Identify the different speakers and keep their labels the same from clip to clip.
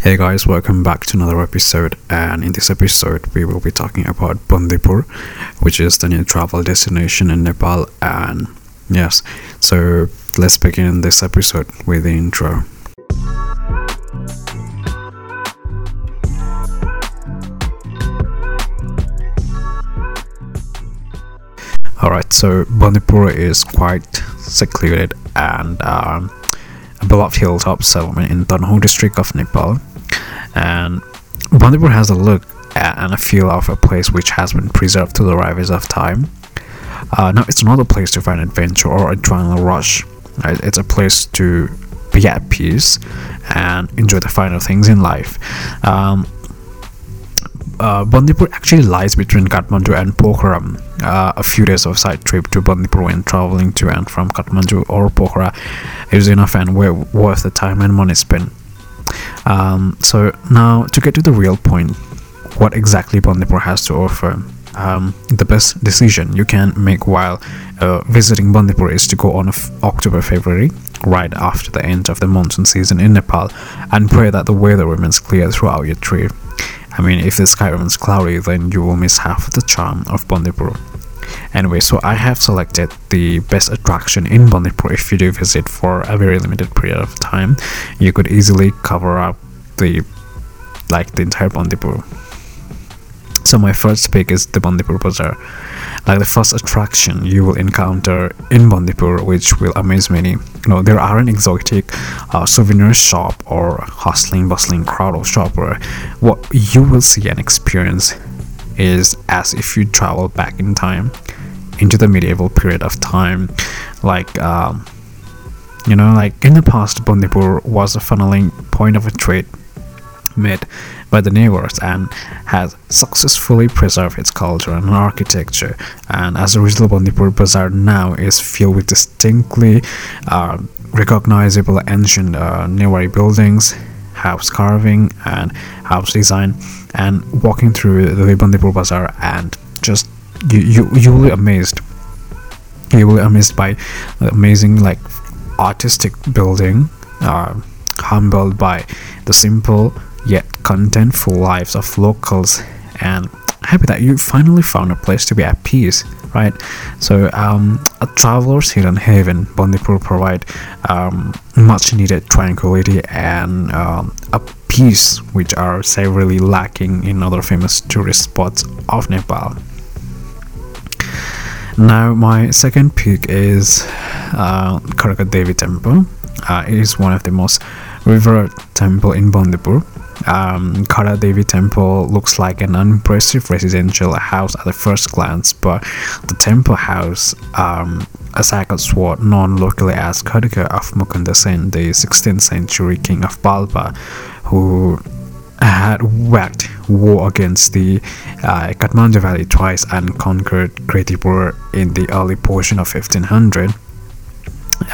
Speaker 1: Hey guys, welcome back to another episode. And in this episode, we will be talking about Bandipur, which is the new travel destination in Nepal. And yes, so let's begin this episode with the intro. Alright, so Bandipur is quite secluded and um, a beloved hilltop settlement in Tanahun district of Nepal. And Bandipur has a look and a feel of a place which has been preserved to the ravages of time. Uh, now, it's not a place to find adventure or adrenaline rush. Right? It's a place to be at peace and enjoy the finer things in life. Um, uh, Bandipur actually lies between Kathmandu and Pokhara. Uh, a few days of side trip to Bandipur when traveling to and from Kathmandu or Pokhara is enough and worth the time and money spent. Um, so now to get to the real point, what exactly Bandipur has to offer. Um, the best decision you can make while uh, visiting Bandipur is to go on October February, right after the end of the monsoon season in Nepal, and pray that the weather remains clear throughout your trip. I mean, if the sky remains cloudy, then you will miss half the charm of Bandipur. Anyway, so I have selected the best attraction in Bandipur. If you do visit for a very limited period of time, you could easily cover up the like the entire Bandipur. So my first pick is the Bandipur Bazaar. Like the first attraction you will encounter in Bandipur, which will amaze many. Know, there aren't exotic uh, souvenir shop or hustling, bustling crowd of shopper. What you will see and experience is as if you travel back in time into the medieval period of time. Like um, you know like in the past bandipur was a funneling point of a trade made by the neighbors and has successfully preserved its culture and architecture. And as a result bandipur bazaar now is filled with distinctly uh, recognizable ancient uh, buildings house carving and house design and walking through the Bandipur Bazaar and just you you you will be amazed. You will be amazed by the amazing like artistic building uh, humbled by the simple yet contentful lives of locals. And happy that you finally found a place to be at peace right? So um, a traveler's hidden haven bandipur provide um, much needed tranquility and um, a peace which are severely lacking in other famous tourist spots of nepal. Now my second pick is uh, Khadga Devi temple. Uh, it is one of the most revered temple in bandipur um, Khadga Devi Temple looks like an unimpressive residential house at the first glance, but the temple house um, a sacred sword known locally as Khadga of Mukunda Sen, the 16th century king of Palpa, who had waged war against the uh, Kathmandu Valley twice and conquered Kirtipur in the early portion of 1500.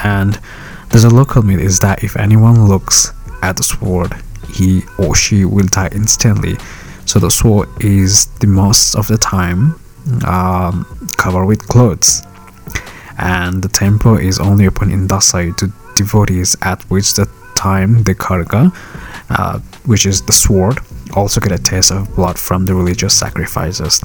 Speaker 1: And there's a local myth is that if anyone looks at the sword, he or she will die instantly. So the sword is the most of the time um, covered with clothes, and the temple is only open in Dasai to devotees, at which the time the Khadga, uh, which is the sword, also get a taste of blood from the religious sacrifices.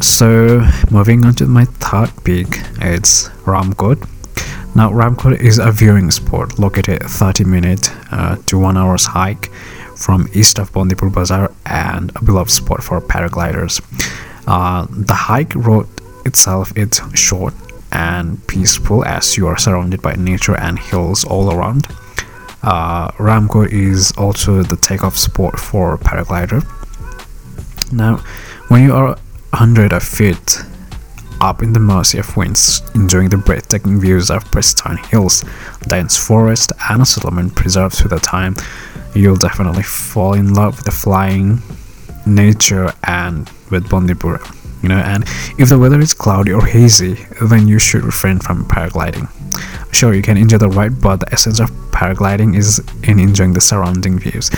Speaker 1: So, moving on to my third peak, it's Ramkot. Now, Ramkot is a viewing spot located 30 minute uh, to 1 hour's hike from east of Bandipur Bazaar and a beloved spot for paragliders. Uh, the hike road itself is short and peaceful as you are surrounded by nature and hills all around. Uh, Ramkot is also the takeoff spot for paraglider. Now, when you are 100 feet up in the mercy of winds, enjoying the breathtaking views of pristine hills, dense forest, and a settlement preserved through the time, you'll definitely fall in love with the flying nature and with Bandipur. You know, and if the weather is cloudy or hazy, then you should refrain from paragliding. Sure, you can enjoy the ride, but the essence of paragliding is in enjoying the surrounding views.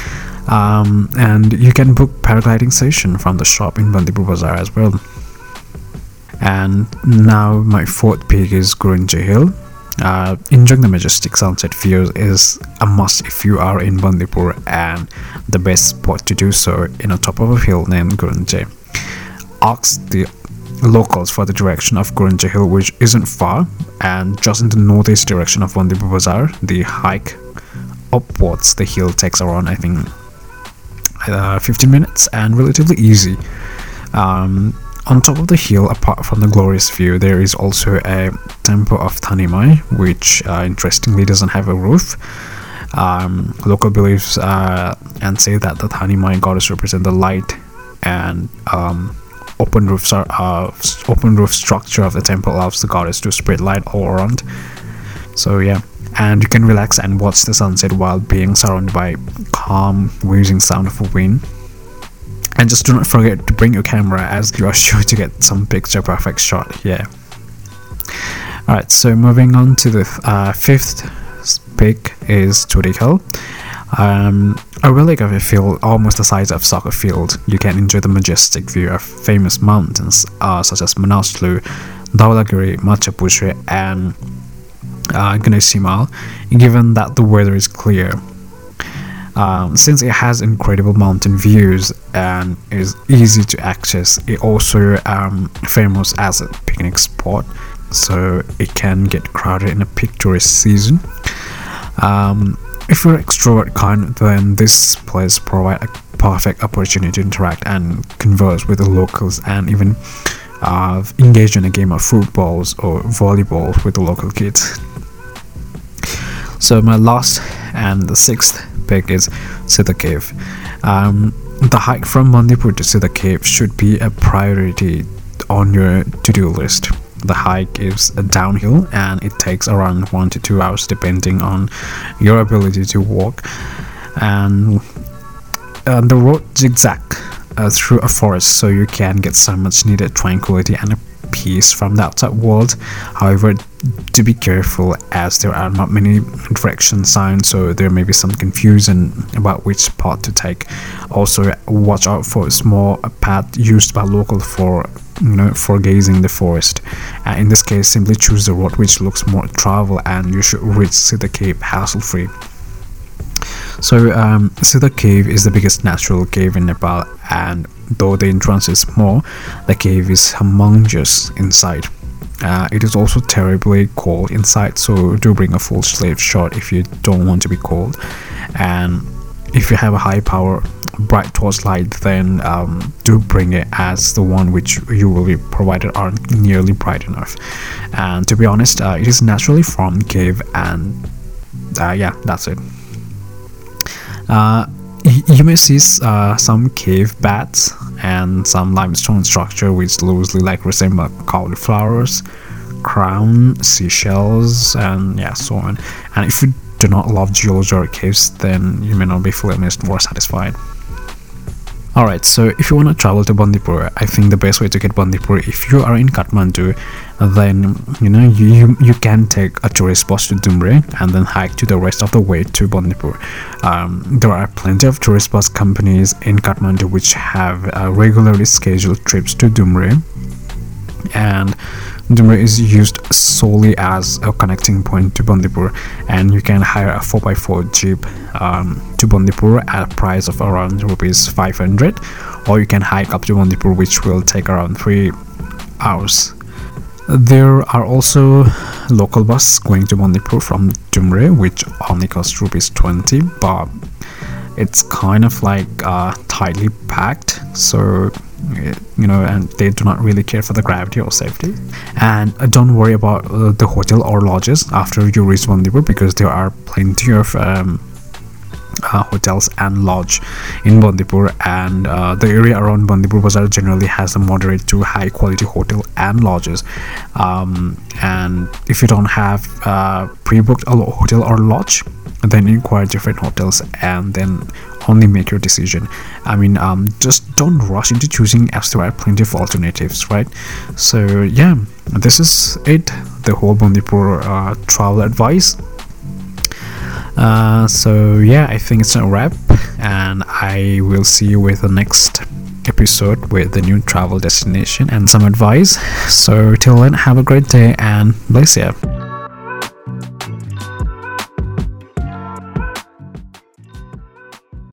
Speaker 1: Um, and you can book paragliding session from the shop in Bandipur Bazaar as well and now my fourth peak is Gurungche Hill. uh, enjoying the majestic sunset views is a must if you are in Bandipur and the best spot to do so in a top of a hill named Gurungche. Ask the locals for the direction of Gurungche Hill which isn't far and just in the northeast direction of Bandipur Bazaar the hike upwards the hill takes around I think uh, 15 minutes and relatively easy. Um, on top of the hill, apart from the glorious view, there is also a temple of Thanimai, which uh, interestingly doesn't have a roof. Um, local beliefs uh, and say that the Thanimai goddess represent the light and um, open roof uh, open roof structure of the temple allows the goddess to spread light all around. So yeah, and you can relax and watch the sunset while being surrounded by calm, wheezing sound of wind and just do not forget to bring your camera as you are sure to get some picture perfect shot here alright so moving on to the uh, fifth pick is Tundikhel um, a relic of a field almost the size of soccer field. You can enjoy the majestic view of famous mountains uh, such as Manaslu, Dhaulagiri, Machhapuchhre and uh, Ganesh Himal given that the weather is clear um, since it has incredible mountain views and is easy to access, it also um, famous as a picnic spot, so it can get crowded in a tourist season. Um, if you're extrovert kind, then this place provide a perfect opportunity to interact and converse with the locals and even uh, engage in a game of footballs or volleyball with the local kids. So my last and the sixth pick is Siddha Cave. Um, the hike from Bandipur to Siddha Cave should be a priority on your to-do list. The hike is a downhill and it takes around one to two hours depending on your ability to walk. And uh, the road zigzag uh, through a forest so you can get some much needed tranquility and a peace from the outside world. However, to be careful as there are not many direction signs, so there may be some confusion about which path to take. Also, watch out for a small path used by local for you know for gazing the forest. Uh, in this case, simply choose the road which looks more travel, and you should reach the cave hassle free. So, um, Siddha Cave is the biggest natural cave in Nepal, and though the entrance is small, the cave is humongous inside. Uh, it is also terribly cold inside, so do bring a full slave shot if you don't want to be cold. And if you have a high power bright torchlight, then um, do bring it as the one which you will be provided aren't nearly bright enough. And to be honest, uh, it is naturally formed cave, and uh, yeah, that's it. Uh, you may see uh, some cave bats and some limestone structure which loosely like resemble cauliflowers, crown, seashells, and yeah, so on. And if you do not love geology or caves, then you may not be fully or satisfied. Alright, so if you want to travel to Bandipur, I think the best way to get Bandipur, if you are in Kathmandu, then you know you, you, you can take a tourist bus to Dumre and then hike to the rest of the way to Bandipur. Um, there are plenty of tourist bus companies in Kathmandu which have uh, regularly scheduled trips to Dumre and Dumre is used solely as a connecting point to Bandipur and you can hire a 4x4 jeep um, to Bandipur at a price of around rupees 500 or you can hike up to Bandipur which will take around 3 hours. There are also local buses going to Bandipur from Dumre which only cost rupees 20 but it's kind of like uh, tightly packed so you know and they do not really care for the gravity or safety. And uh, don't worry about uh, the hotel or lodges after you reach Bandipur because there are plenty of um, uh, hotels and lodge in Bandipur and uh, the area around Bandipur Bazaar generally has a moderate to high quality hotel and lodges. Um, and if you don't have uh, pre-booked a hotel or lodge then inquire different hotels and then only make your decision. I mean um, just don't rush into choosing as there are plenty of alternatives right? So yeah this is it. The whole bandipur uh, travel advice. Uh, so yeah i think it's a wrap and i will see you with the next episode with the new travel destination and some advice. So till then have a great day and bless you